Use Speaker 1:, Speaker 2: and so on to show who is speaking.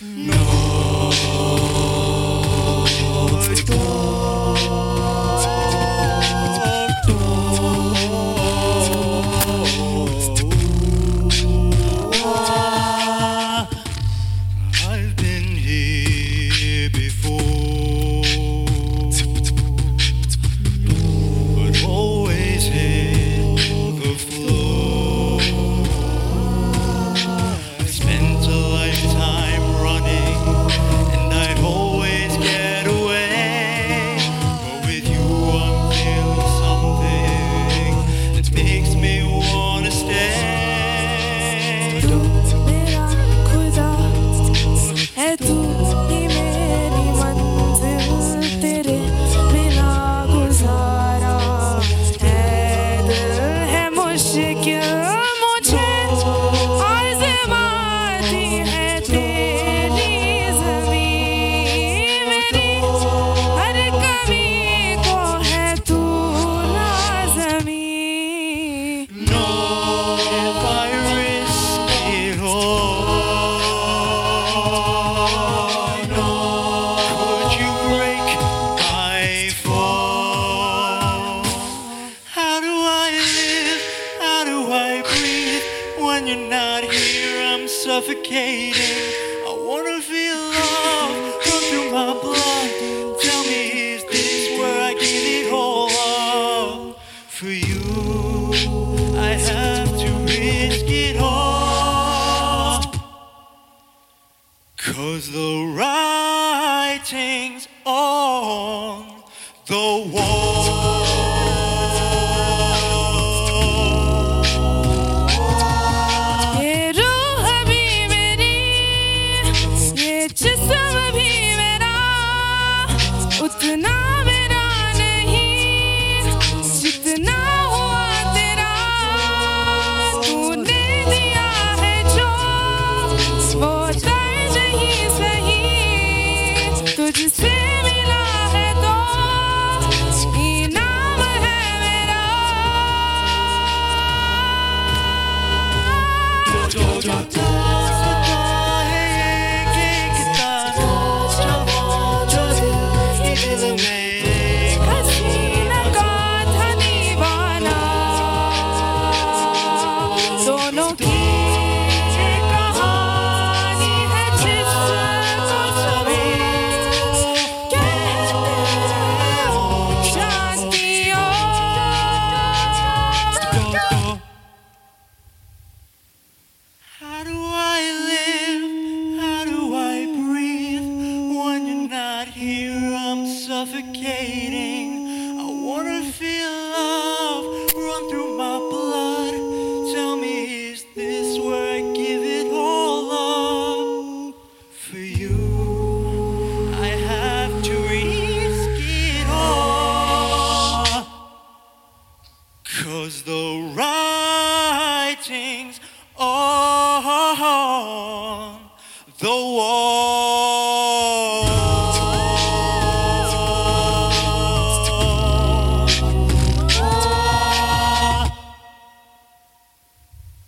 Speaker 1: 嗯。suffocating. I wanna feel love run through my blood. Tell me, is this where I give it all up? For you, I have to risk it all. Cause the writing's on the wall. feel love run through my blood. Tell me, is this where I give it all up for you? I have to risk it the writing's on the wall.